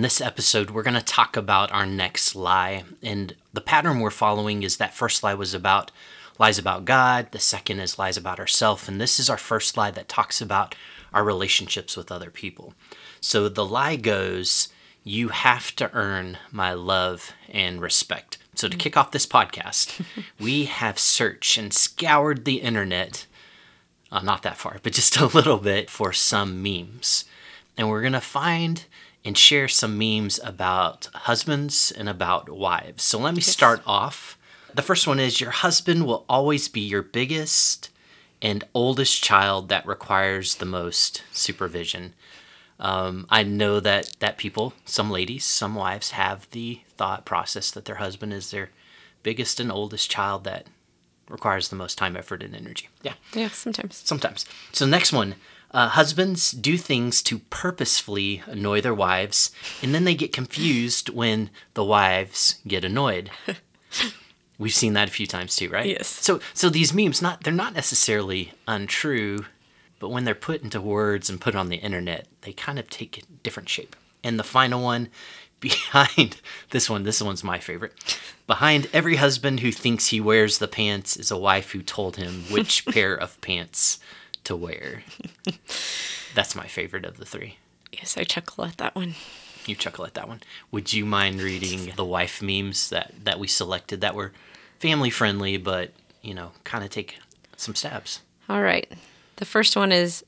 In this episode, we're going to talk about our next lie. And the pattern we're following is that first lie was about lies about God, the second is lies about ourselves, and this is our first lie that talks about our relationships with other people. So the lie goes, you have to earn my love and respect. So to kick off this podcast, we have searched and scoured the internet, uh, not that far, but just a little bit for some memes. And we're going to find and share some memes about husbands and about wives. So let me start off. The first one is Your husband will always be your biggest and oldest child that requires the most supervision. Um, I know that, that people, some ladies, some wives, have the thought process that their husband is their biggest and oldest child that requires the most time, effort, and energy. Yeah. Yeah, sometimes. Sometimes. So, next one uh, husbands do things to purposefully annoy their wives, and then they get confused when the wives get annoyed. We've seen that a few times too, right? Yes. So, so these memes, not they're not necessarily untrue, but when they're put into words and put on the internet, they kind of take a different shape. And the final one, behind this one, this one's my favorite. Behind every husband who thinks he wears the pants is a wife who told him which pair of pants to wear. That's my favorite of the three. Yes, I chuckle at that one. You chuckle at that one. Would you mind reading the wife memes that, that we selected that were family friendly, but, you know, kind of take some stabs? All right. The first one is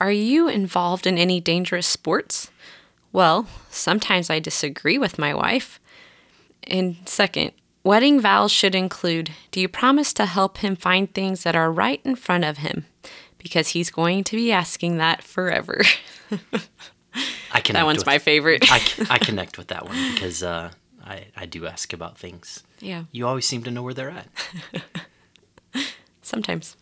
Are you involved in any dangerous sports? Well, sometimes I disagree with my wife. And second, wedding vows should include Do you promise to help him find things that are right in front of him? Because he's going to be asking that forever. I connect that one's with, my favorite. I, I connect with that one because uh, I, I do ask about things. yeah, You always seem to know where they're at. sometimes.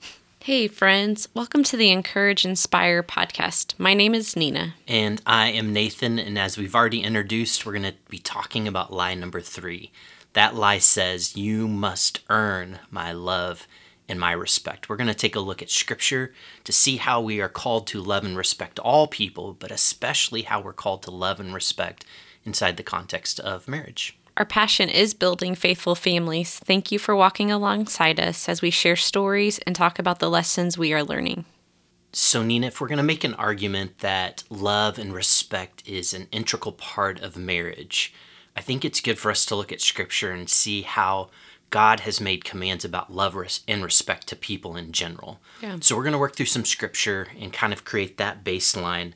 Hey, friends. Welcome to the Encourage Inspire podcast. My name is Nina. And I am Nathan, and as we've already introduced, we're going to be talking about lie number three. That lie says, You must earn my love and my respect. We're going to take a look at scripture to see how we are called to love and respect all people, but especially how we're called to love and respect inside the context of marriage. Our passion is building faithful families. Thank you for walking alongside us as we share stories and talk about the lessons we are learning. So, Nina, if we're going to make an argument that love and respect is an integral part of marriage, I think it's good for us to look at scripture and see how God has made commands about love and respect to people in general. Yeah. So, we're going to work through some scripture and kind of create that baseline,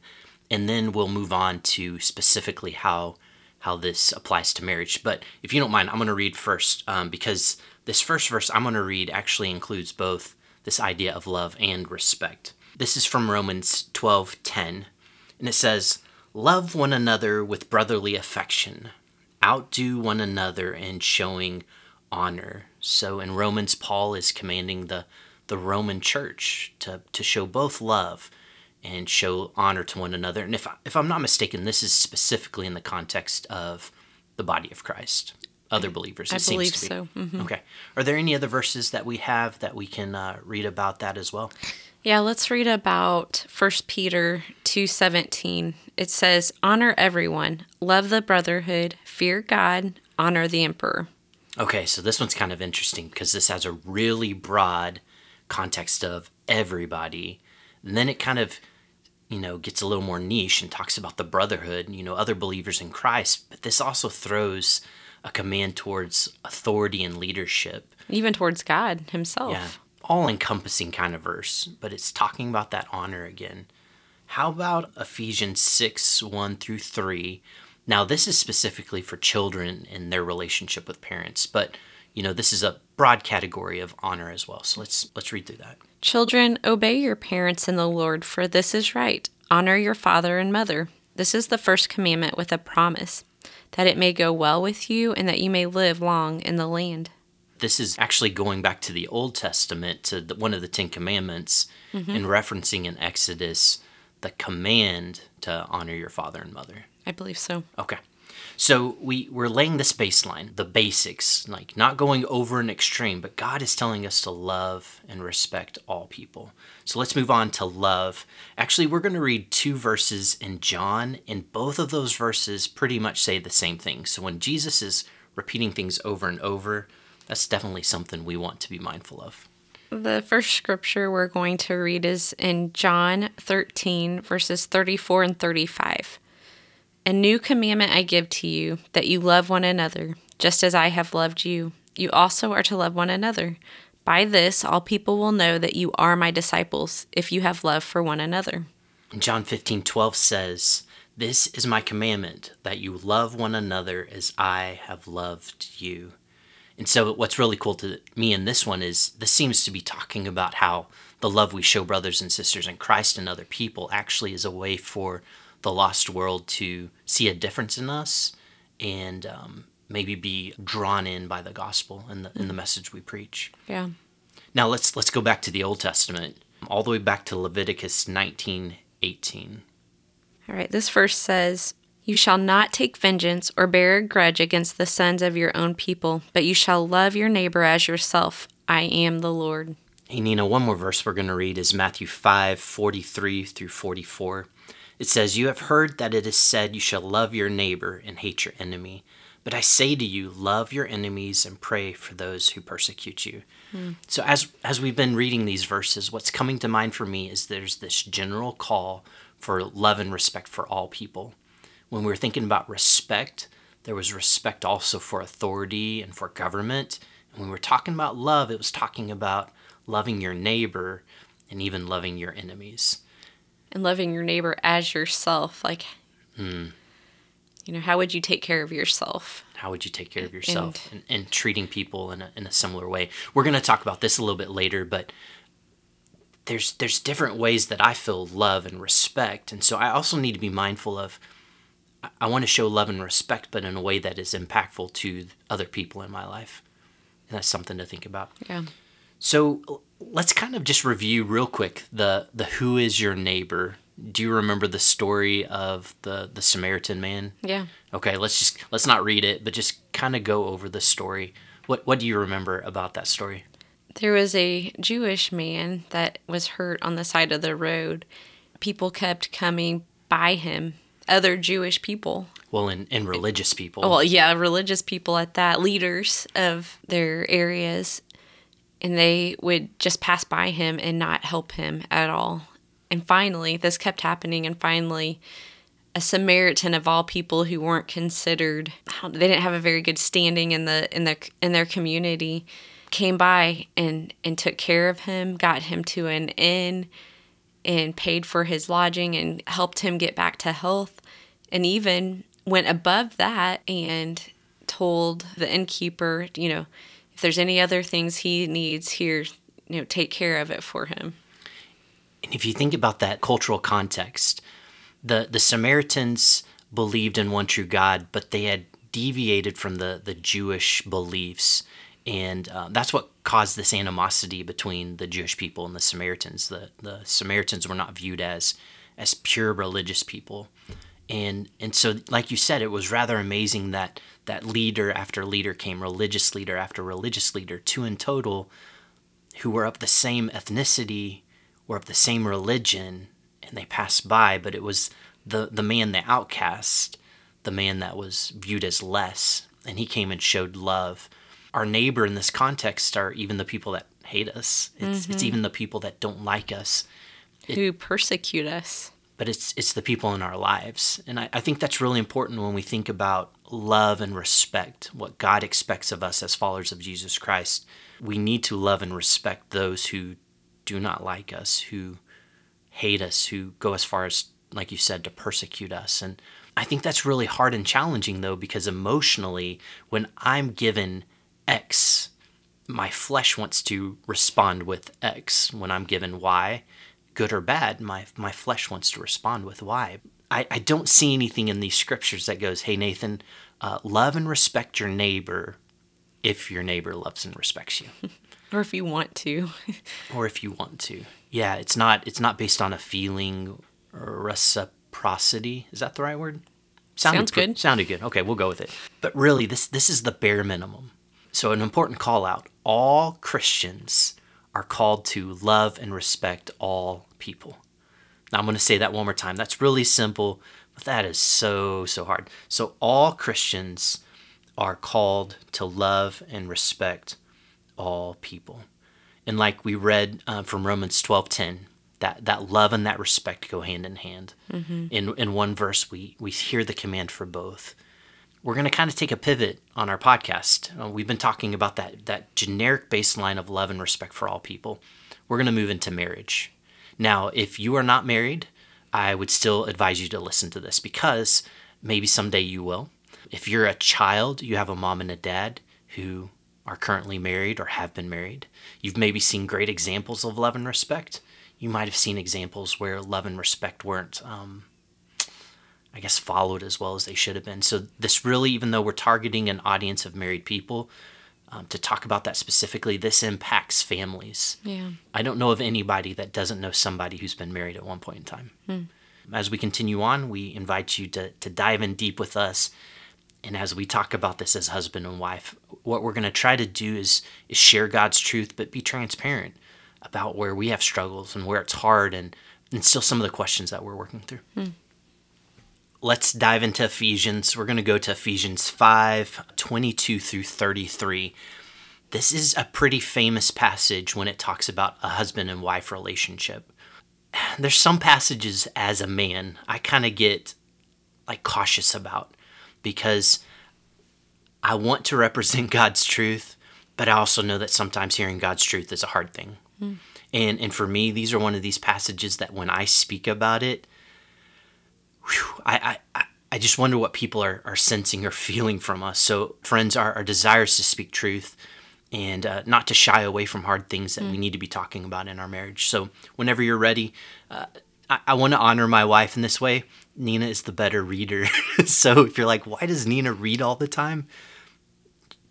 and then we'll move on to specifically how how this applies to marriage. But if you don't mind, I'm going to read first um, because this first verse I'm going to read actually includes both this idea of love and respect. This is from Romans 12:10, and it says, "Love one another with brotherly affection. Outdo one another in showing honor." So in Romans, Paul is commanding the the Roman church to to show both love and show honor to one another. And if I, if I'm not mistaken, this is specifically in the context of the body of Christ, other believers. I it believe seems to so. be. Mhm. Okay. Are there any other verses that we have that we can uh, read about that as well? Yeah, let's read about 1 Peter 2:17. It says, "Honor everyone, love the brotherhood, fear God, honor the emperor." Okay, so this one's kind of interesting because this has a really broad context of everybody. And then it kind of, you know, gets a little more niche and talks about the brotherhood, you know, other believers in Christ. But this also throws a command towards authority and leadership. Even towards God himself. Yeah, all encompassing kind of verse, but it's talking about that honor again. How about Ephesians 6 1 through 3? Now, this is specifically for children and their relationship with parents, but you know, this is a broad category of honor as well. So let's let's read through that. Children, obey your parents in the Lord, for this is right. Honor your father and mother. This is the first commandment with a promise, that it may go well with you and that you may live long in the land. This is actually going back to the Old Testament to the, one of the Ten Commandments mm-hmm. and referencing in Exodus the command to honor your father and mother. I believe so. Okay. So we, we're laying this baseline, the basics, like not going over an extreme, but God is telling us to love and respect all people. So let's move on to love. Actually, we're going to read two verses in John, and both of those verses pretty much say the same thing. So when Jesus is repeating things over and over, that's definitely something we want to be mindful of. The first scripture we're going to read is in John 13, verses 34 and 35. A new commandment I give to you, that you love one another, just as I have loved you. You also are to love one another. By this, all people will know that you are my disciples, if you have love for one another. John 15, 12 says, This is my commandment, that you love one another as I have loved you. And so, what's really cool to me in this one is this seems to be talking about how the love we show brothers and sisters in Christ and other people actually is a way for the lost world to see a difference in us and um, maybe be drawn in by the gospel and the, and the message we preach. Yeah. Now let's let's go back to the Old Testament, all the way back to Leviticus 19, 18. All right, this verse says, You shall not take vengeance or bear a grudge against the sons of your own people, but you shall love your neighbor as yourself. I am the Lord. Hey Nina, one more verse we're going to read is Matthew 5, 43 through 44. It says, You have heard that it is said, You shall love your neighbor and hate your enemy. But I say to you, love your enemies and pray for those who persecute you. Hmm. So as as we've been reading these verses, what's coming to mind for me is there's this general call for love and respect for all people. When we were thinking about respect, there was respect also for authority and for government. And when we were talking about love, it was talking about loving your neighbor and even loving your enemies and loving your neighbor as yourself. Like, mm. you know, how would you take care of yourself? How would you take care of yourself and, and, and treating people in a, in a similar way? We're going to talk about this a little bit later, but there's there's different ways that I feel love and respect, and so I also need to be mindful of. I want to show love and respect, but in a way that is impactful to other people in my life, and that's something to think about. Yeah. So let's kind of just review real quick the the who is your neighbor. Do you remember the story of the the Samaritan man? Yeah. Okay, let's just let's not read it, but just kind of go over the story. What what do you remember about that story? There was a Jewish man that was hurt on the side of the road. People kept coming by him, other Jewish people. Well, and, and religious people. Well, yeah, religious people at that, leaders of their areas and they would just pass by him and not help him at all. And finally, this kept happening, and finally, a Samaritan of all people who weren't considered they didn't have a very good standing in the in the in their community came by and and took care of him, got him to an inn and paid for his lodging and helped him get back to health and even went above that and told the innkeeper, you know, if there's any other things he needs here, you know, take care of it for him. And if you think about that cultural context, the the Samaritans believed in one true God, but they had deviated from the the Jewish beliefs, and uh, that's what caused this animosity between the Jewish people and the Samaritans. The the Samaritans were not viewed as as pure religious people, and and so like you said, it was rather amazing that that leader after leader came, religious leader after religious leader, two in total, who were of the same ethnicity, were of the same religion, and they passed by, but it was the, the man, the outcast, the man that was viewed as less, and he came and showed love. Our neighbor in this context are even the people that hate us. It's, mm-hmm. it's even the people that don't like us. It, who persecute us but it's it's the people in our lives. And I, I think that's really important when we think about love and respect, what God expects of us as followers of Jesus Christ. We need to love and respect those who do not like us, who hate us, who go as far as, like you said, to persecute us. And I think that's really hard and challenging, though, because emotionally, when I'm given X, my flesh wants to respond with X. When I'm given Y, good or bad, my my flesh wants to respond with Y. I, I don't see anything in these scriptures that goes, hey Nathan, uh, love and respect your neighbor if your neighbor loves and respects you. or if you want to. or if you want to. Yeah, it's not it's not based on a feeling or reciprocity. Is that the right word? Sounded Sounds pr- good. Sounded good. Okay, we'll go with it. But really, this this is the bare minimum. So an important call out: all Christians are called to love and respect all people. Now I'm going to say that one more time. That's really simple, but that is so so hard. So all Christians are called to love and respect all people. And like we read uh, from Romans 12:10, that that love and that respect go hand in hand. In in one verse, we we hear the command for both. We're going to kind of take a pivot on our podcast. Uh, we've been talking about that that generic baseline of love and respect for all people. We're going to move into marriage. Now, if you are not married, I would still advise you to listen to this because maybe someday you will. If you're a child, you have a mom and a dad who are currently married or have been married. You've maybe seen great examples of love and respect. You might have seen examples where love and respect weren't, um, I guess, followed as well as they should have been. So, this really, even though we're targeting an audience of married people, um, to talk about that specifically, this impacts families. Yeah. I don't know of anybody that doesn't know somebody who's been married at one point in time. As we continue on, we invite you to, to dive in deep with us. And as we talk about this as husband and wife, what we're going to try to do is, is share God's truth, but be transparent about where we have struggles and where it's hard and, and still some of the questions that we're working through. Let's dive into Ephesians. We're going to go to Ephesians 5 22 through 33 this is a pretty famous passage when it talks about a husband and wife relationship. There's some passages as a man I kind of get like cautious about because I want to represent God's truth, but I also know that sometimes hearing God's truth is a hard thing. Hmm. And and for me, these are one of these passages that when I speak about it, whew, I, I, I just wonder what people are, are sensing or feeling from us. So, friends, our, our desires to speak truth and uh, not to shy away from hard things that we need to be talking about in our marriage. So, whenever you're ready, uh, I, I want to honor my wife in this way. Nina is the better reader. so, if you're like, why does Nina read all the time?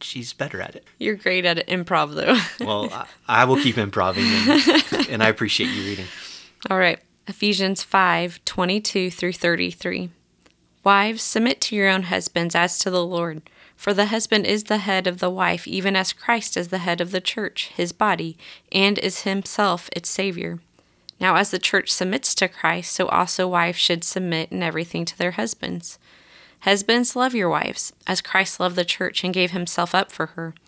She's better at it. You're great at improv, though. Well, I, I will keep improving, and, and I appreciate you reading. All right. Ephesians 5 22 through 33. Wives, submit to your own husbands as to the Lord. For the husband is the head of the wife, even as Christ is the head of the church, his body, and is himself its Savior. Now, as the church submits to Christ, so also wives should submit in everything to their husbands. Husbands, love your wives, as Christ loved the church and gave himself up for her,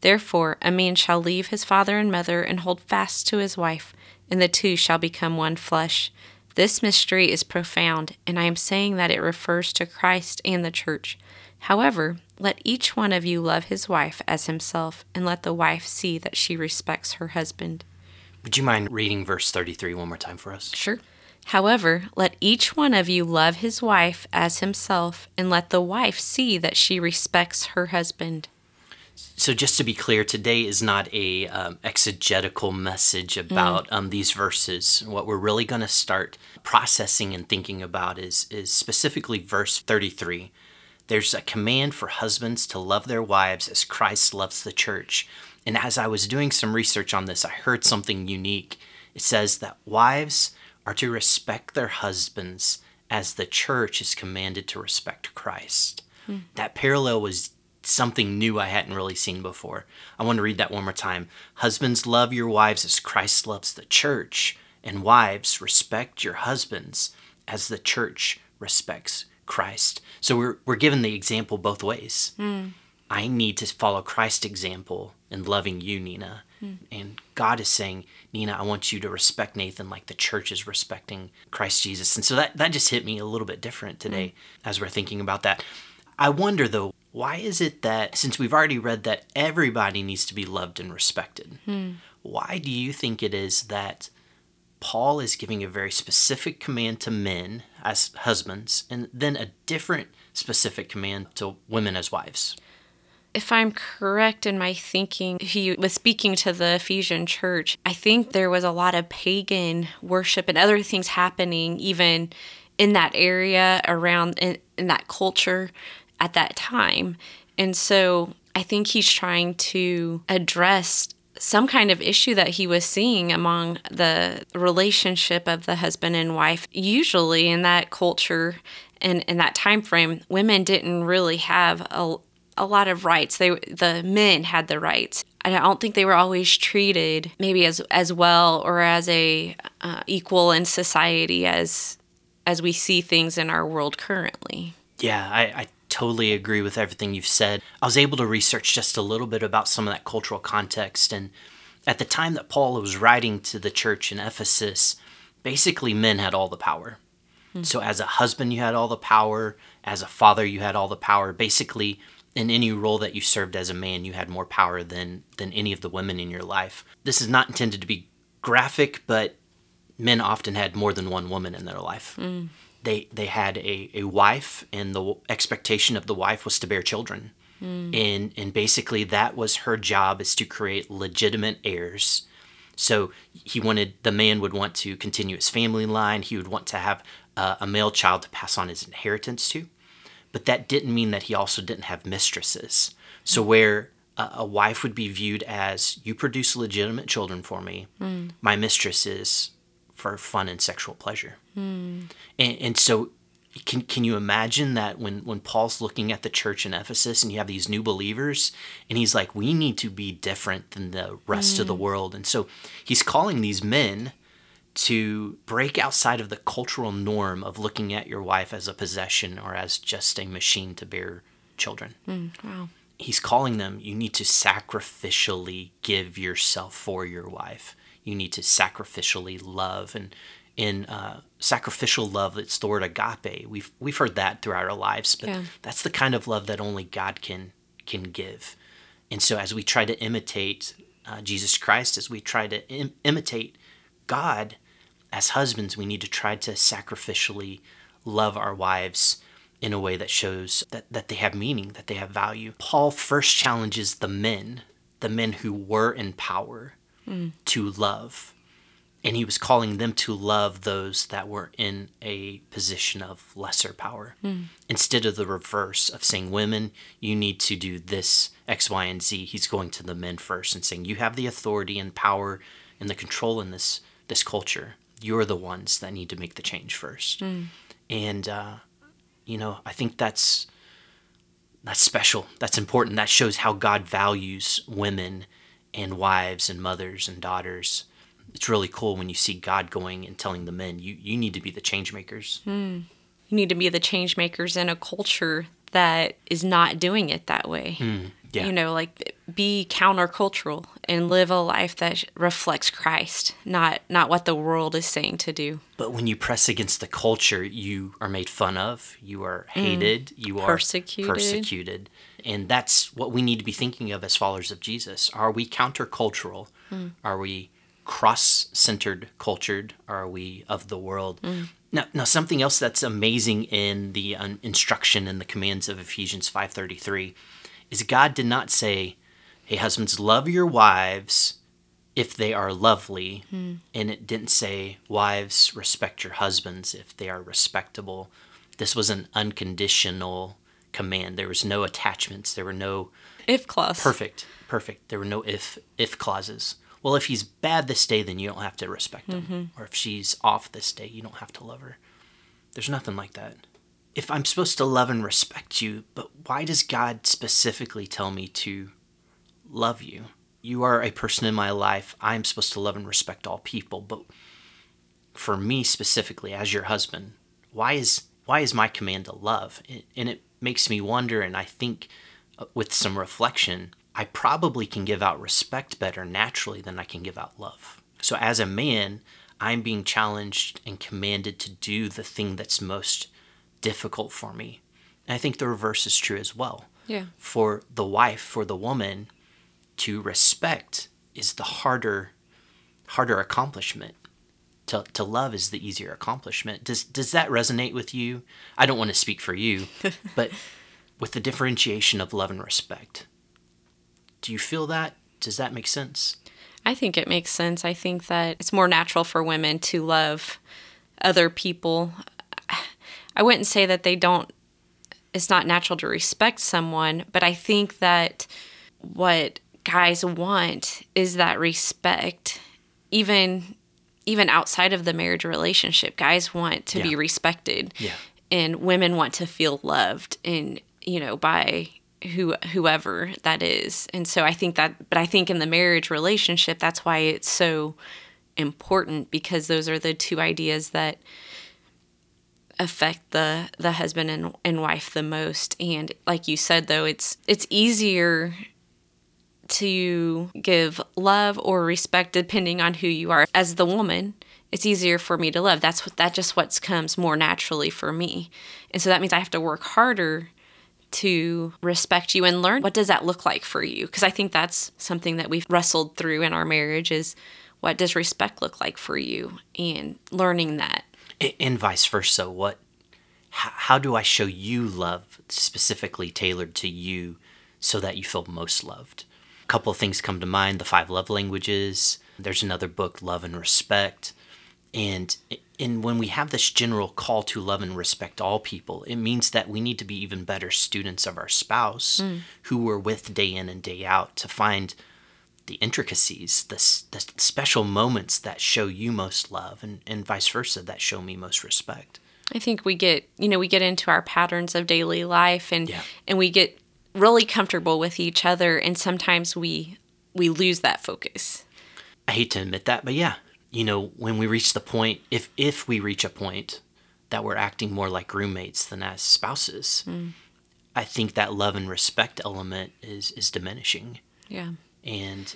Therefore, a man shall leave his father and mother and hold fast to his wife, and the two shall become one flesh. This mystery is profound, and I am saying that it refers to Christ and the church. However, let each one of you love his wife as himself, and let the wife see that she respects her husband. Would you mind reading verse 33 one more time for us? Sure. However, let each one of you love his wife as himself, and let the wife see that she respects her husband. So, just to be clear, today is not a um, exegetical message about um, these verses. What we're really going to start processing and thinking about is is specifically verse 33. There's a command for husbands to love their wives as Christ loves the church. And as I was doing some research on this, I heard something unique. It says that wives are to respect their husbands as the church is commanded to respect Christ. That parallel was something new I hadn't really seen before. I want to read that one more time. Husbands, love your wives as Christ loves the church, and wives, respect your husbands as the church respects Christ. So we're, we're given the example both ways. Hmm. I need to follow Christ's example in loving you, Nina. Hmm. And God is saying, Nina, I want you to respect Nathan like the church is respecting Christ Jesus. And so that, that just hit me a little bit different today hmm. as we're thinking about that. I wonder though, why is it that since we've already read that everybody needs to be loved and respected, hmm. why do you think it is that Paul is giving a very specific command to men as husbands, and then a different specific command to women as wives. If I'm correct in my thinking, he was speaking to the Ephesian church. I think there was a lot of pagan worship and other things happening, even in that area around in, in that culture at that time. And so I think he's trying to address some kind of issue that he was seeing among the relationship of the husband and wife. Usually in that culture and in that time frame, women didn't really have a, a lot of rights. They the men had the rights. I don't think they were always treated maybe as as well or as a uh, equal in society as as we see things in our world currently. Yeah, I, I totally agree with everything you've said. I was able to research just a little bit about some of that cultural context. And at the time that Paul was writing to the church in Ephesus, basically men had all the power. Mm-hmm. So, as a husband, you had all the power. As a father, you had all the power. Basically, in any role that you served as a man, you had more power than than any of the women in your life. This is not intended to be graphic, but men often had more than one woman in their life. Mm they they had a, a wife and the expectation of the wife was to bear children. Mm. and and basically that was her job is to create legitimate heirs. So he wanted the man would want to continue his family line. He would want to have uh, a male child to pass on his inheritance to. But that didn't mean that he also didn't have mistresses. So where a, a wife would be viewed as you produce legitimate children for me. Mm. my mistress is for fun and sexual pleasure. Mm. And, and so can can you imagine that when when Paul's looking at the church in Ephesus and you have these new believers and he's like we need to be different than the rest mm. of the hmm. world and so he's calling these men to break outside of the cultural norm of looking at your wife as a possession or as just a machine to bear children. Mm, wow. He's calling them you need to sacrificially give yourself for your wife you need to sacrificially love. And in uh, sacrificial love it's the word agape. We've we've heard that throughout our lives but yeah. that's the kind of love that only god can can give. And so as we try to imitate uh, jesus christ as we try to Im- imitate god as husbands we need to try to sacrificially love our wives in a way that shows that, that they have meaning that they have value. Paul first challenges the men the men who were in power mm. to love. And he was calling them to love those that were in a position of lesser power. Mm. Instead of the reverse of saying, Women, you need to do this, X, Y, and Z, he's going to the men first and saying, You have the authority and power and the control in this, this culture. You're the ones that need to make the change first. Mm. And, uh, you know, I think that's that's special. That's important. That shows how God values women and wives and mothers and daughters. It's really cool when you see God going and telling the men, you, you need to be the change makers. Mm. You need to be the change makers in a culture that is not doing it that way. Mm. Yeah. You know, like be countercultural and live a life that reflects Christ, not not what the world is saying to do. But when you press against the culture, you are made fun of, you are mm. hated, mm. you are persecuted. persecuted. And that's what we need to be thinking of as followers of Jesus. Are we countercultural? Mm. Are we cross-centered cultured? Are we of the world? Mm. Now, now something else that's amazing in the um, instruction and the commands of Ephesians 5:33 is God did not say, "Hey husbands, love your wives if they are lovely," mm. and it didn't say, "Wives, respect your husbands if they are respectable." This was an unconditional command. There was no attachments. There were no if clause. Perfect, perfect. There were no if if clauses. Well, if he's bad this day, then you don't have to respect him. Mm-hmm. Or if she's off this day, you don't have to love her. There's nothing like that. If I'm supposed to love and respect you, but why does God specifically tell me to love you? You are a person in my life. I'm supposed to love and respect all people, but for me specifically as your husband, why is why is my command to love? And it makes me wonder, and I think uh, with some reflection, I probably can give out respect better naturally than I can give out love. So as a man, I'm being challenged and commanded to do the thing that's most difficult for me. And I think the reverse is true as well. Yeah. For the wife, for the woman, to respect is the harder harder accomplishment to, to love is the easier accomplishment. Does does that resonate with you? I don't want to speak for you, but with the differentiation of love and respect. Do you feel that? Does that make sense? I think it makes sense. I think that it's more natural for women to love other people. I wouldn't say that they don't it's not natural to respect someone, but I think that what guys want is that respect even even outside of the marriage relationship. Guys want to be respected. Yeah. And women want to feel loved and you know by who whoever that is. And so I think that but I think in the marriage relationship that's why it's so important because those are the two ideas that affect the the husband and, and wife the most and like you said though it's it's easier to give love or respect depending on who you are as the woman it's easier for me to love that's what that just what comes more naturally for me and so that means i have to work harder to respect you and learn what does that look like for you because i think that's something that we've wrestled through in our marriage is what does respect look like for you and learning that And vice versa. What? How do I show you love specifically tailored to you, so that you feel most loved? Couple of things come to mind: the five love languages. There's another book, Love and Respect. And and when we have this general call to love and respect all people, it means that we need to be even better students of our spouse, hmm. who we're with day in and day out, to find the intricacies, the, the special moments that show you most love, and, and vice versa, that show me most respect. I think we get, you know, we get into our patterns of daily life and Yeah. and we get really comfortable with each other and sometimes we we lose that focus. I hate to admit that, but yeah, you know, when we reach the point, if if we reach a point that we're acting more like roommates than as spouses, mm. I think that love and respect element is is diminishing, Yeah. and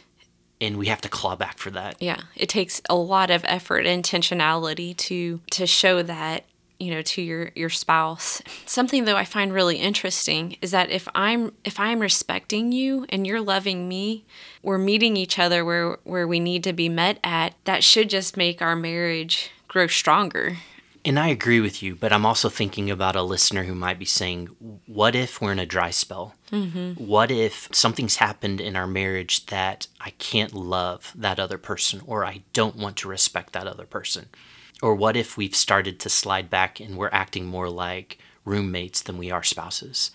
and we have to claw back for that. Yeah. It takes a lot of effort and intentionality to to show that, you know, to your your spouse. Something though I find really interesting is that if I'm if I'm respecting you and you're loving me, we're meeting each other where where we need to be met at, that should just make our marriage grow stronger. And I agree with you, but I'm also thinking about a listener who might be saying, What if we're in a dry spell? Mm-hmm. What if something's happened in our marriage that I can't love that other person, or I don't want to respect that other person? Or what if we've started to slide back and we're acting more like roommates than we are spouses?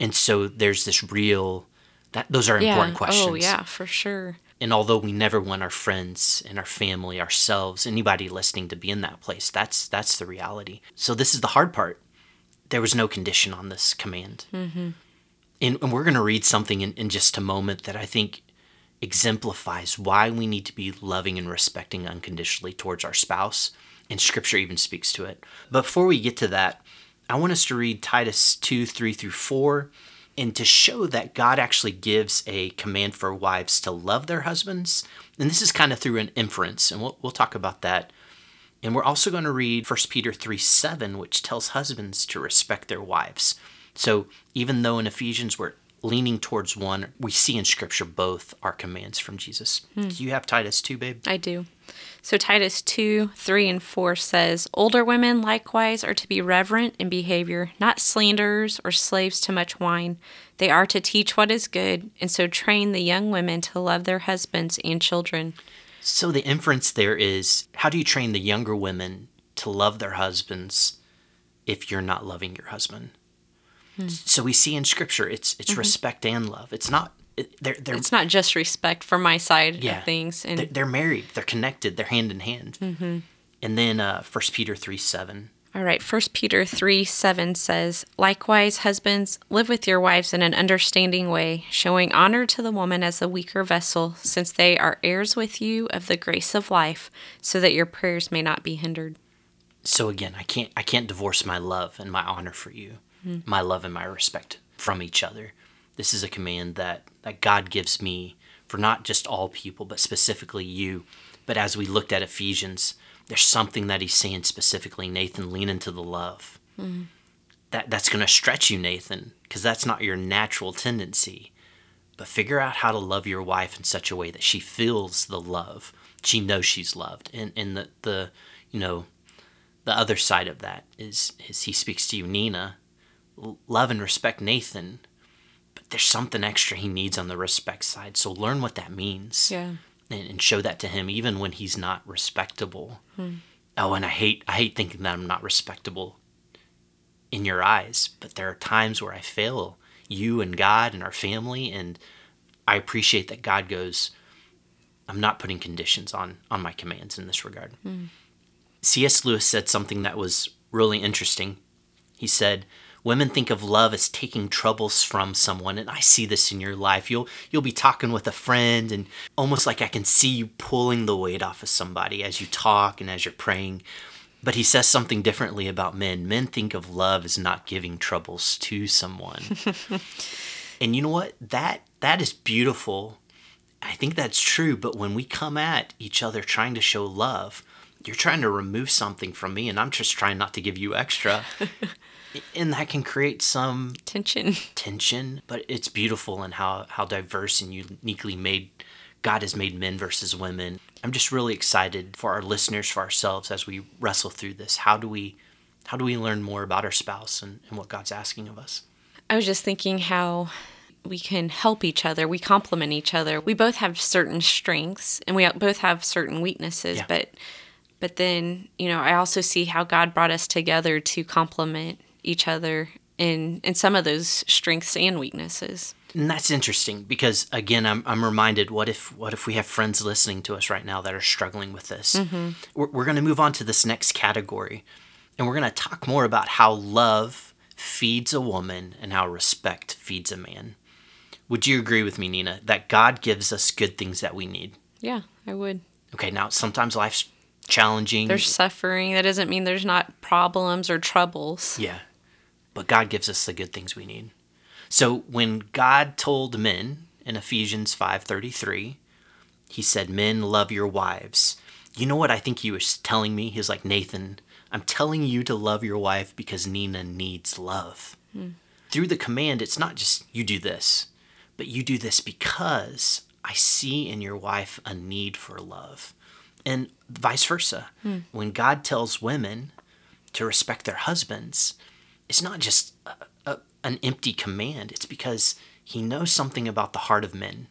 And so there's this real, that those are important questions. Oh yeah, for sure. And although we never want our friends and our family, ourselves, anybody listening to be in that place, that's that's the reality. So this is the hard part. There was no condition on this command. Mm-hmm. And, and we're going to read something in, in just a moment that I think exemplifies why we need to be loving and respecting unconditionally towards our spouse. And Scripture even speaks to it. Before we get to that, I want us to read Titus 2 3 through 4 and to show that God actually gives a command for wives to love their husbands. And this is kind of through an inference, and we'll, we'll talk about that. And we're also going to read 1 Peter 3 7, which tells husbands to respect their wives. So even though in Ephesians we're leaning towards one, we see in Scripture both are commands from Jesus. Hmm. Do you have Titus 2, babe? I do. So Titus 2, 3, and 4 says, Older women likewise are to be reverent in behavior, not slanderers or slaves to much wine. They are to teach what is good, and so train the young women to love their husbands and children. So the inference there is how do you train the younger women to love their husbands if you're not loving your husband? So we see in scripture it's it's respect and love. It's not it, they're they're It's not just respect for my side yeah, of things. And they're, they're married. They're connected. They're hand in hand. Mm-hmm. And then uh, 1 Peter 3 7. All right, 1 Peter 3 7 says, Likewise, husbands, live with your wives in an understanding way, showing honor to the woman as the weaker vessel, since they are heirs with you of the grace of life, so that your prayers may not be hindered. So again, I can't I can't divorce my love and my honor for you, my love and my respect from each other. This is a command that that God gives me for not just all people, but specifically you. But as we looked at Ephesians, there's something that he's saying specifically, Nathan, lean into the love. That that's going to stretch you, Nathan, because that's not your natural tendency. But figure out how to love your wife in such a way that she feels the love. She knows she's loved. And and the, the you know, the other side of that is is he speaks to you, Nina, love and respect Nathan, but there's something extra he needs on the respect side. So learn what that means. Yeah. And, and show that to him even when he's not respectable. Hmm. Oh, and I hate I hate thinking that I'm not respectable in your eyes, but there are times where I fail you and God and our family and I appreciate that God goes I'm not putting conditions on on my commands in this regard. Hmm. C.S. Lewis said something that was really interesting. He said, "Women think of love as taking troubles from someone, and I see this in your life. You'll you'll be talking with a friend, and almost like I can see you pulling the weight off of somebody as you talk and as you're praying." But he says something differently about men. Men think of love as not giving troubles to someone. and you know what? That that is beautiful. I think that's true, but when we come at each other trying to show love, you're trying to remove something from me and I'm just trying not to give you extra. and that can create some Tension. tension, but it's beautiful in how how diverse and uniquely made God has made men versus women. I'm just really excited for our listeners, for ourselves as we wrestle through this. How do we how do we learn more about our spouse and, and what God's asking of us? I was just thinking how we can help each other. We complement each other. We both have certain strengths and we both have certain weaknesses, Yeah. but but then, you know, I also see how God brought us together to complement each other in in some of those strengths and weaknesses. And that's interesting because again, I'm, I'm reminded what if what if we have friends listening to us right now that are struggling with this? Mm-hmm. We're, we're going to move on to this next category, and we're going to talk more about how love feeds a woman and how respect feeds a man. Would you agree with me, Nina, that God gives us good things that we need? Yeah, I would. Okay, now sometimes life's challenging. There's suffering. That doesn't mean there's not problems or troubles. Yeah. But God gives us the good things we need. So when God told men in Ephesians 5:33, he said, "Men love your wives." You know what I think he was telling me? He was like, "Nathan, I'm telling you to love your wife because Nina needs love." Hmm. Through the command, it's not just you do this, but you do this because I see in your wife a need for love. And vice versa. Hmm. When God tells women to respect their husbands, it's not just a, a, an empty command. It's because he knows something about the heart of men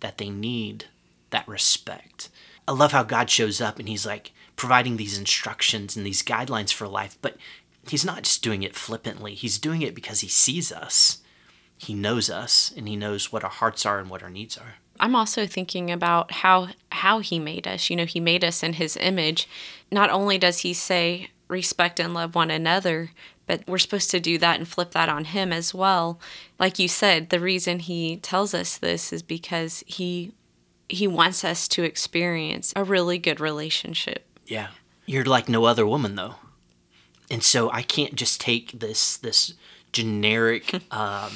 that they need that respect. I love how God shows up and he's like providing these instructions and these guidelines for life, but he's not just doing it flippantly. He's doing it because he sees us. He knows us and he knows what our hearts are and what our needs are. I'm also thinking about how how he made us. You know, he made us in his image. Not only does he say respect and love one another, but we're supposed to do that and flip that on him as well. Like you said, the reason he tells us this is because he he wants us to experience a really good relationship. Yeah. You're like no other woman though. And so I can't just take this this generic um,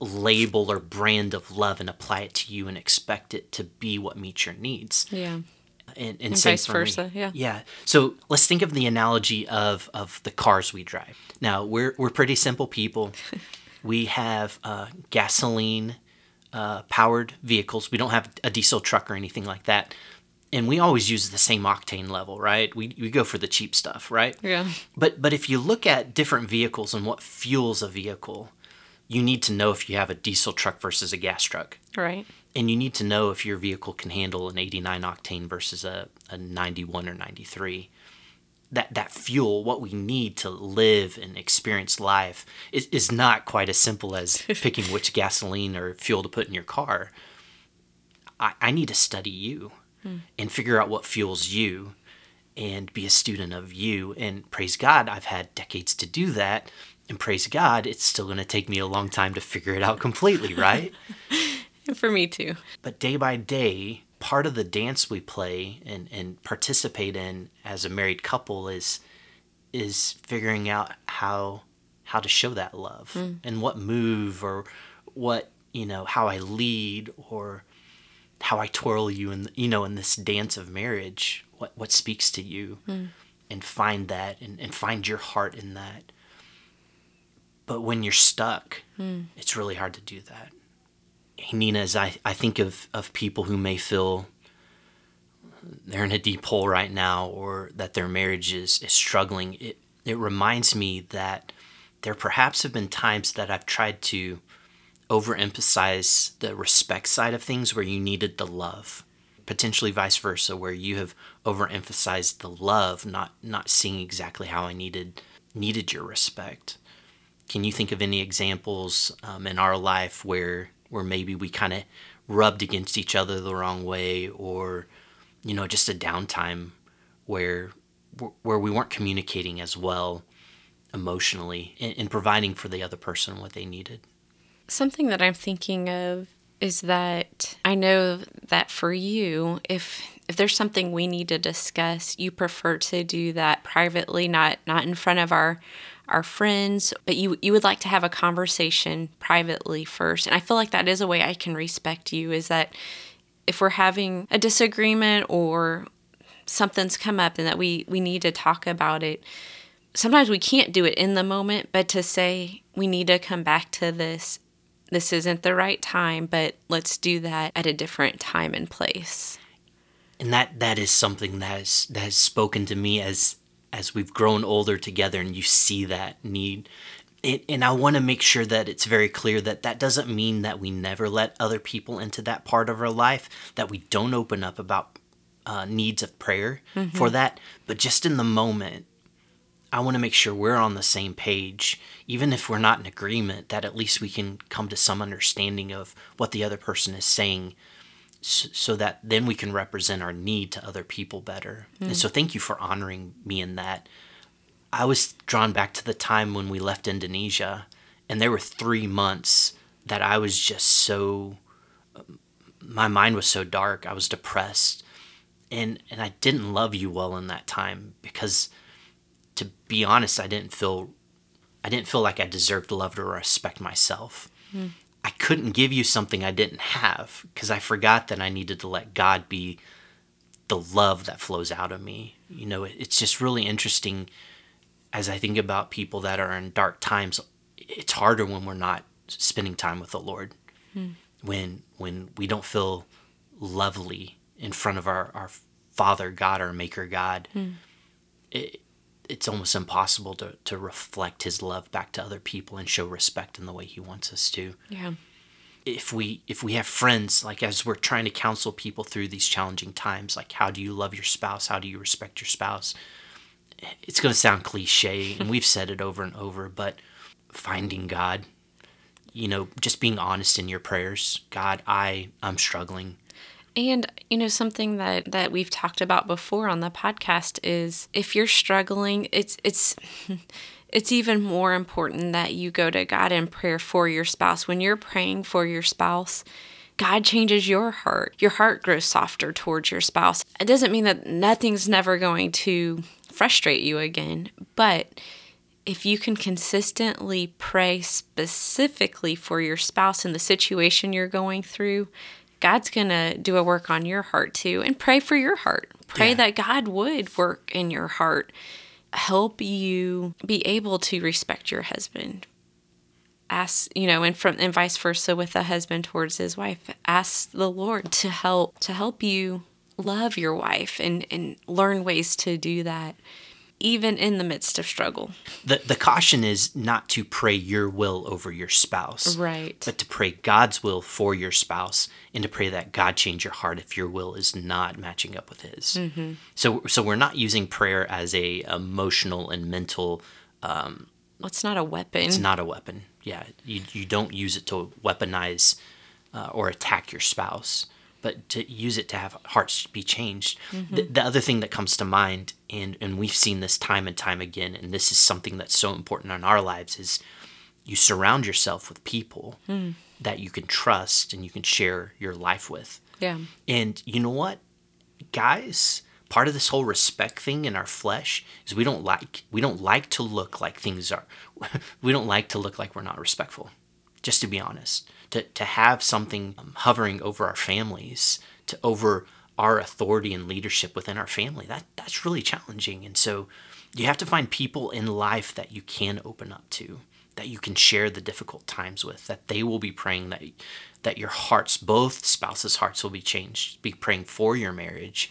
label or brand of love and apply it to you and expect it to be what meets your needs. Yeah. And, and, And vice for me. versa, yeah. Yeah. So let's think of the analogy of of the cars we drive. Now we're we're pretty simple people. we have uh, gasoline uh, powered vehicles. We don't have a diesel truck or anything like that. And we always use the same octane level, right? We, we go for the cheap stuff, right? Yeah. But but if you look at different vehicles and what fuels a vehicle, you need to know if you have a diesel truck versus a gas truck. Right. And you need to know if your vehicle can handle an 89 octane versus a, a 91 or 93. That, that fuel, what we need to live and experience life, is, is not quite as simple as picking which gasoline or fuel to put in your car. I, I need to study you hmm. and figure out what fuels you and be a student of you. And praise God, I've had decades to do that. And praise God, it's still going to take me a long time to figure it out completely, right? For me too. But day by day, part of the dance we play and, and participate in as a married couple is is figuring out how how to show that love hmm. and what move or what you know how I lead or how I twirl you in you know in this dance of marriage what what speaks to you hmm. and find that and, and find your heart in that. But when you're stuck hmm. it's really hard to do that Hey, Nina, as I, I think of, of people who may feel they're in a deep hole right now or that their marriage is, is struggling, it, it reminds me that there perhaps have been times that I've tried to overemphasize the respect side of things where you needed the love. Potentially vice versa, where you have overemphasized the love, not not seeing exactly how I needed needed your respect. Can you think of any examples um, in our life where where maybe we kind of rubbed against each other the wrong way, or you know, just a downtime where where we weren't communicating as well emotionally and, providing for the other person what they needed? Something that I'm thinking of is that I know that for you, if if there's something we need to discuss, you prefer to do that privately, not not in front of our our friends, but you you would like to have a conversation privately first. And I feel like that is a way I can respect you is that if we're having a disagreement or something's come up and that we we need to talk about it, sometimes we can't do it in the moment, but to say we need to come back to this this isn't the right time, but let's do that at a different time and place. And that that is something that has that has spoken to me as as we've grown older together and you see that need it, and I want to make sure that it's very clear that that doesn't mean that we never let other people into that part of our life, that we don't open up about uh, needs of prayer mm-hmm. for that. But just in the moment, I want to make sure we're on the same page, even if we're not in agreement, that at least we can come to some understanding of what the other person is saying so, that then we can represent our need to other people better. Mm. And so thank you for honoring me in that. I was drawn back to the time when we left Indonesia, and there were three months that I was just so, my mind was so dark. I was depressed. And, and I didn't love you well in that time because to be honest, I didn't feel I didn't feel like I deserved love or respect myself. Mm. I couldn't give you something I didn't have because I forgot that I needed to let God be the love that flows out of me. You know, it's just really interesting as I think about people that are in dark times. It's harder when we're not spending time with the Lord. Mm. When when we don't feel lovely in front of our, our Father God, our Maker God. Mm. It, it's almost impossible to, to reflect his love back to other people and show respect in the way he wants us to. Yeah. If we if we have friends, like as we're trying to counsel people through these challenging times, like how do you love your spouse? How do you respect your spouse? It's gonna sound cliche and we've said it over and over, but finding God, you know, just being honest in your prayers. God, I I'm struggling. And you know something that that we've talked about before on the podcast is if you're struggling, it's it's it's even more important that you go to God in prayer for your spouse. When you're praying for your spouse, God changes your heart. Your heart grows softer towards your spouse. It doesn't mean that nothing's never going to frustrate you again, but if you can consistently pray specifically for your spouse in the situation you're going through, God's going to do a work on your heart too. And pray for your heart. Pray yeah. that God would work in your heart, help you be able to respect your husband. Ask, you know, and from and vice versa with a husband towards his wife. Ask the Lord to help to help you love your wife and and learn ways to do that even in the midst of struggle. The the caution is not to pray your will over your spouse. Right. But to pray God's will for your spouse and to pray that God change your heart if your will is not matching up with his. Mm-hmm. So so we're not using prayer as a emotional and mental um, well, it's not a weapon. It's not a weapon. Yeah, you you don't use it to weaponize uh, or attack your spouse but to use it to have hearts be changed. Mm-hmm. The, the, other thing that comes to mind, and, and we've seen this time and time again, and this is something that's so important in our lives, is you surround yourself with people mm. that you can trust and you can share your life with. Yeah. And you know what, guys? Part of this whole respect thing in our flesh is we don't like we don't like to look like things are we don't like to look like we're not respectful. Just to be honest to, to have something um, hovering over our families, to over our authority and leadership within our family, that that's really challenging. And so you have to find people in life that you can open up to. that you can share the difficult times with, that they will be praying that that your hearts, both spouses' hearts, will be changed. Be praying for your marriage,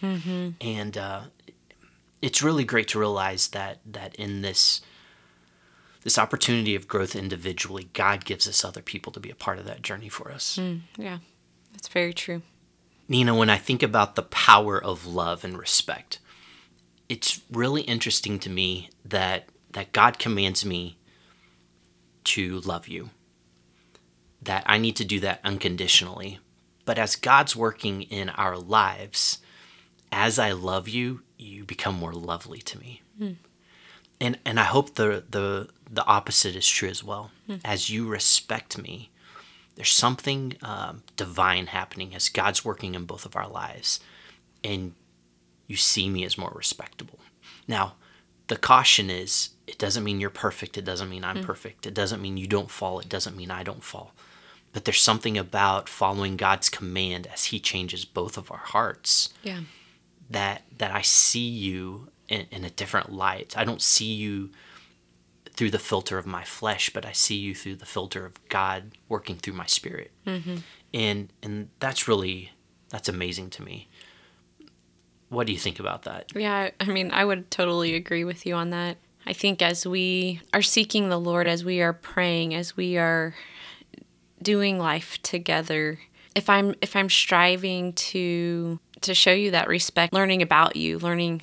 and uh, it's really great to realize that that in this this opportunity of growth individually, God gives us other people to be a part of that journey for us. Hmm, yeah, that's very true. Nina, when I think about the power of love and respect, it's really interesting to me that that God commands me to love you. That I need to do that unconditionally. But as God's working in our lives, as I love you, you become more lovely to me. Hmm. And and I hope the the the opposite is true as well. As you respect me, there's something um, divine happening as God's working in both of our lives, and you see me as more respectable. Now, the caution is it doesn't mean you're perfect. It doesn't mean I'm perfect. It doesn't mean you don't fall. It doesn't mean I don't fall. But there's something about following God's command as He changes both of our hearts Yeah. that that I see you in, in a different light. I don't see you through the filter of my flesh, but I see you through the filter of God working through my spirit. Mm-hmm. And and that's really that's amazing to me. What do you think about that? Yeah, I mean, I would totally agree with you on that. I think as we are seeking the Lord, as we are praying, as we are doing life together, if I'm if I'm striving to to show you that respect, learning about you, learning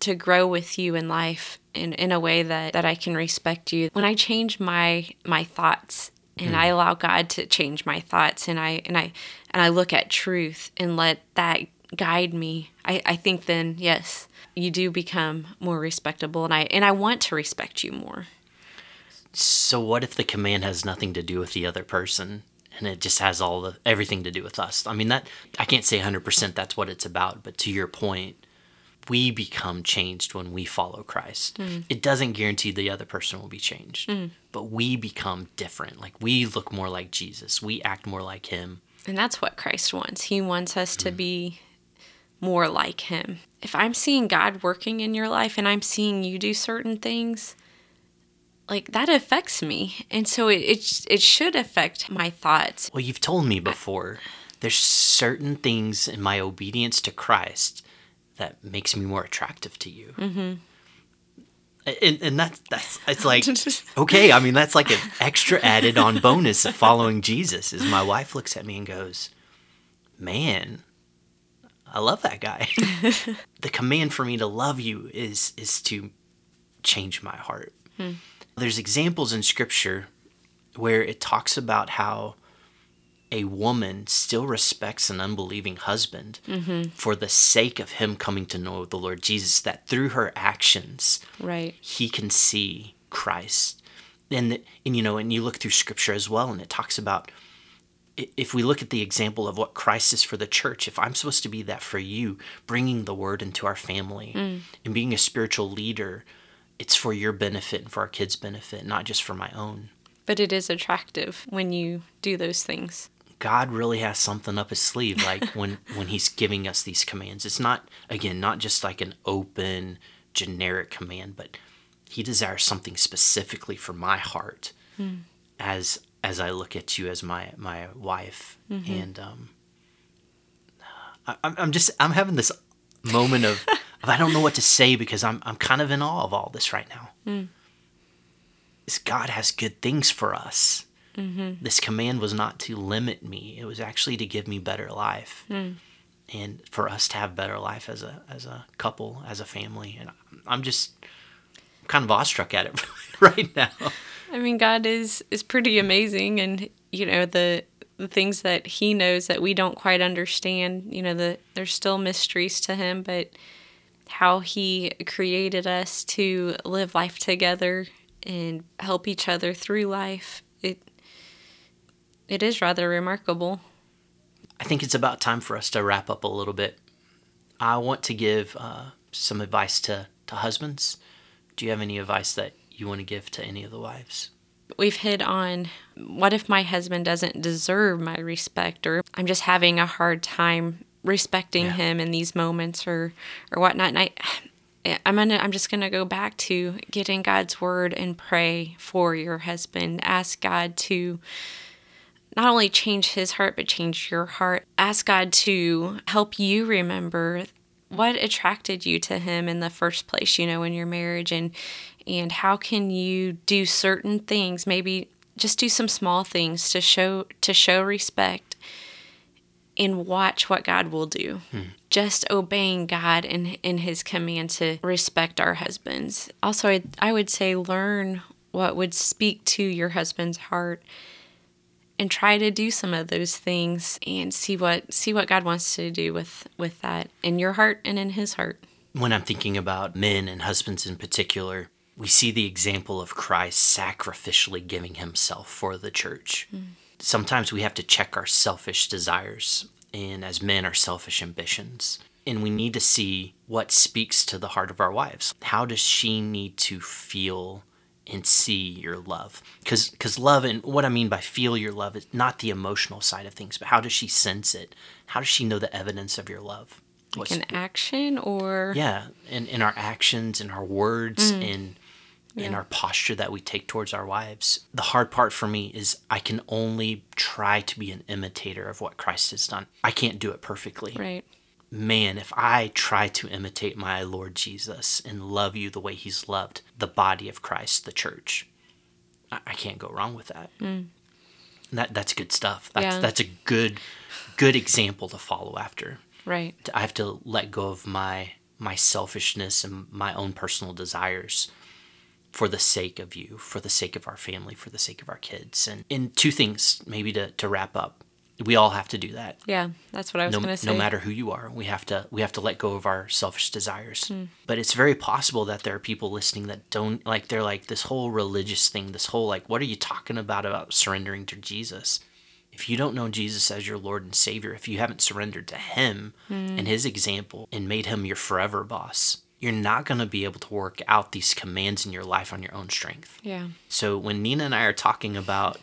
to grow with you in life in, in a way that, that I can respect you. When I change my my thoughts and I hmm. allow God to change my thoughts and I and I and I look at truth and let that guide me, I, I think then yes, you do become more respectable and I and I want to respect you more. So what if the command has nothing to do with the other person and it just has all the everything to do with us? I mean that I can't say 100% that's what it's about, but to your point, we become changed when we follow Christ. Hmm. It doesn't guarantee the other person will be changed, hmm. but we become different. Like we look more like Jesus. We act more like him. And that's what Christ wants. He wants us to hmm. be more like him. If I'm seeing God working in your life and I'm seeing you do certain things, like that affects me. And so it it, it should affect my thoughts. Well, you've told me before there's certain things in my obedience to Christ that makes me more attractive to you. Mm-hmm. And, and that's that's it's like okay. I mean that's like an extra added on bonus of following Jesus. Is my wife looks at me and goes, "Man, I love that guy." the command for me to love you is is to change my heart. There's examples in Scripture where it talks about how a woman still respects an unbelieving husband mm-hmm. for the sake of him coming to know the Lord Jesus, that through her actions, Right. he can see Christ. And, and you know, and you look through scripture as well, and it talks about if we look at the example of what Christ is for the church, if I'm supposed to be that for you, bringing the word into our family mm. and being a spiritual leader, it's for your benefit and for our kids' benefit, not just for my own. But it is attractive when you do those things. God really has something up his sleeve like when when he's giving us these commands. It's not again not just like an open generic command, but he desires something specifically for my heart hmm. as as I look at you as my my wife. Mm-hmm. And um I, I'm just I'm having this moment of, of I don't know what to say because I'm I'm kind of in awe of all this right now. Hmm. Is God has good things for us Mm-hmm. this command was not to limit me. It was actually to give me better life. Hmm. And for us to have better life as a as a couple as a family. And i'm just kind of awestruck at it right now. I mean, God is is pretty amazing, and you know the the things that He knows that we don't quite understand. You know, the there's still mysteries to Him, but how He created us to live life together and help each other through life. It is rather remarkable. i think it's about time for us to wrap up a little bit i want to give uh, some advice to to husbands do you have any advice that you want to give to any of the wives We've hit on what if my husband doesn't deserve my respect, or I'm just having a hard time respecting Yeah. him in these moments, or or whatnot. And I, I'm gonna I'm just gonna go back to get in God's word and pray for your husband. Ask God to not only change his heart but change your heart. Ask God to help you remember what attracted you to him in the first place, you know, in your marriage and and how can you do certain things, maybe just do some small things to show to show respect and watch what God will do. Hmm. Just obeying God and in his command to respect our husbands. Also, I, I would say learn what would speak to your husband's heart and try to do some of those things and see what see what God wants to do with with that in your heart and in his heart. When I'm thinking about men and husbands in particular, we see the example of Christ sacrificially giving himself for the church. Mm sometimes we have to check our selfish desires and as men our selfish ambitions and we need to see what speaks to the heart of our wives how does she need to feel and see your love because because love and what i mean by feel your love is not the emotional side of things but how does she sense it how does she know the evidence of your love like an action or yeah in, in our actions in our words mm. in yeah. in our posture that we take towards our wives. The hard part for me is I can only try to be an imitator of what Christ has done. I can't do it perfectly. Right. Man, if I try to imitate my Lord Jesus and love you the way he's loved the body of Christ, the church, I, I can't go wrong with that. Mm. That that's good stuff. That's yeah. that's a good good example to follow after. Right. I have to let go of my my selfishness and my own personal desires for the sake of you, for the sake of our family, for the sake of our kids. And in two things, maybe to, to wrap up. We all have to do that. Yeah, that's what I was no, going to say. No matter who you are, we have to we have to let go of our selfish desires. Mm. But it's very possible that there are people listening that don't like they're like this whole religious thing, this whole like what are you talking about about surrendering to Jesus? If you don't know Jesus as your Lord and Savior, if you haven't surrendered to him mm. and his example and made him your forever boss, you're not going to be able to work out these commands in your life on your own strength. Yeah. So when Nina and I are talking about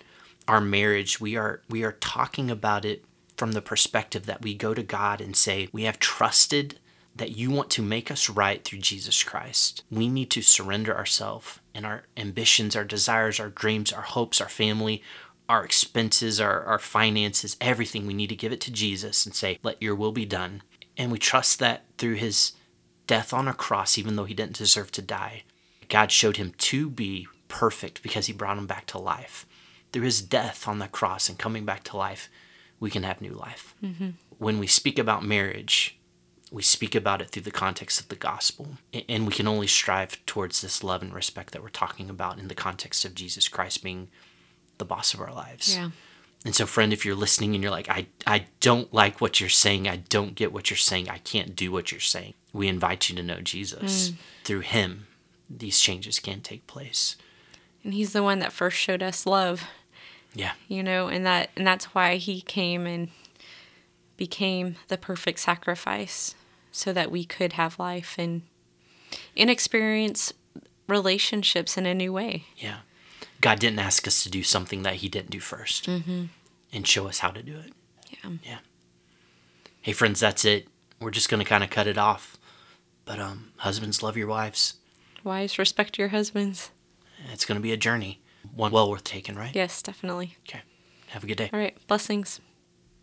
our marriage, we are we are talking about it from the perspective that we go to God and say, we have trusted that you want to make us right through Jesus Christ. We need to surrender ourselves and our ambitions, our desires, our dreams, our hopes, our family, our expenses, our, our finances, everything. We need to give it to Jesus and say, let your will be done. And we trust that through his death on a cross, even though he didn't deserve to die. God showed him to be perfect because he brought him back to life. Through his death on the cross and coming back to life, we can have new life. Mm-hmm. When we speak about marriage, we speak about it through the context of the gospel. And we can only strive towards this love and respect that we're talking about in the context of Jesus Christ being the boss of our lives. Yeah. And so, friend, if you're listening and you're like, I, I don't like what you're saying, I don't get what you're saying, I can't do what you're saying, we invite you to know Jesus. Mm. Through him, these changes can take place. And he's the one that first showed us love. Yeah. You know, and that and that's why he came and became the perfect sacrifice so that we could have life and and experience relationships in a new way. Yeah. God didn't ask us to do something that He didn't do 1st mm-hmm. and show us how to do it. Yeah. Yeah. Hey, friends, that's it. We're just going to kind of cut it off. But um, husbands, love your wives. Wives, respect your husbands. It's going to be a journey, one well worth taking, right? Yes, definitely. Okay. Have a good day. All right. Blessings.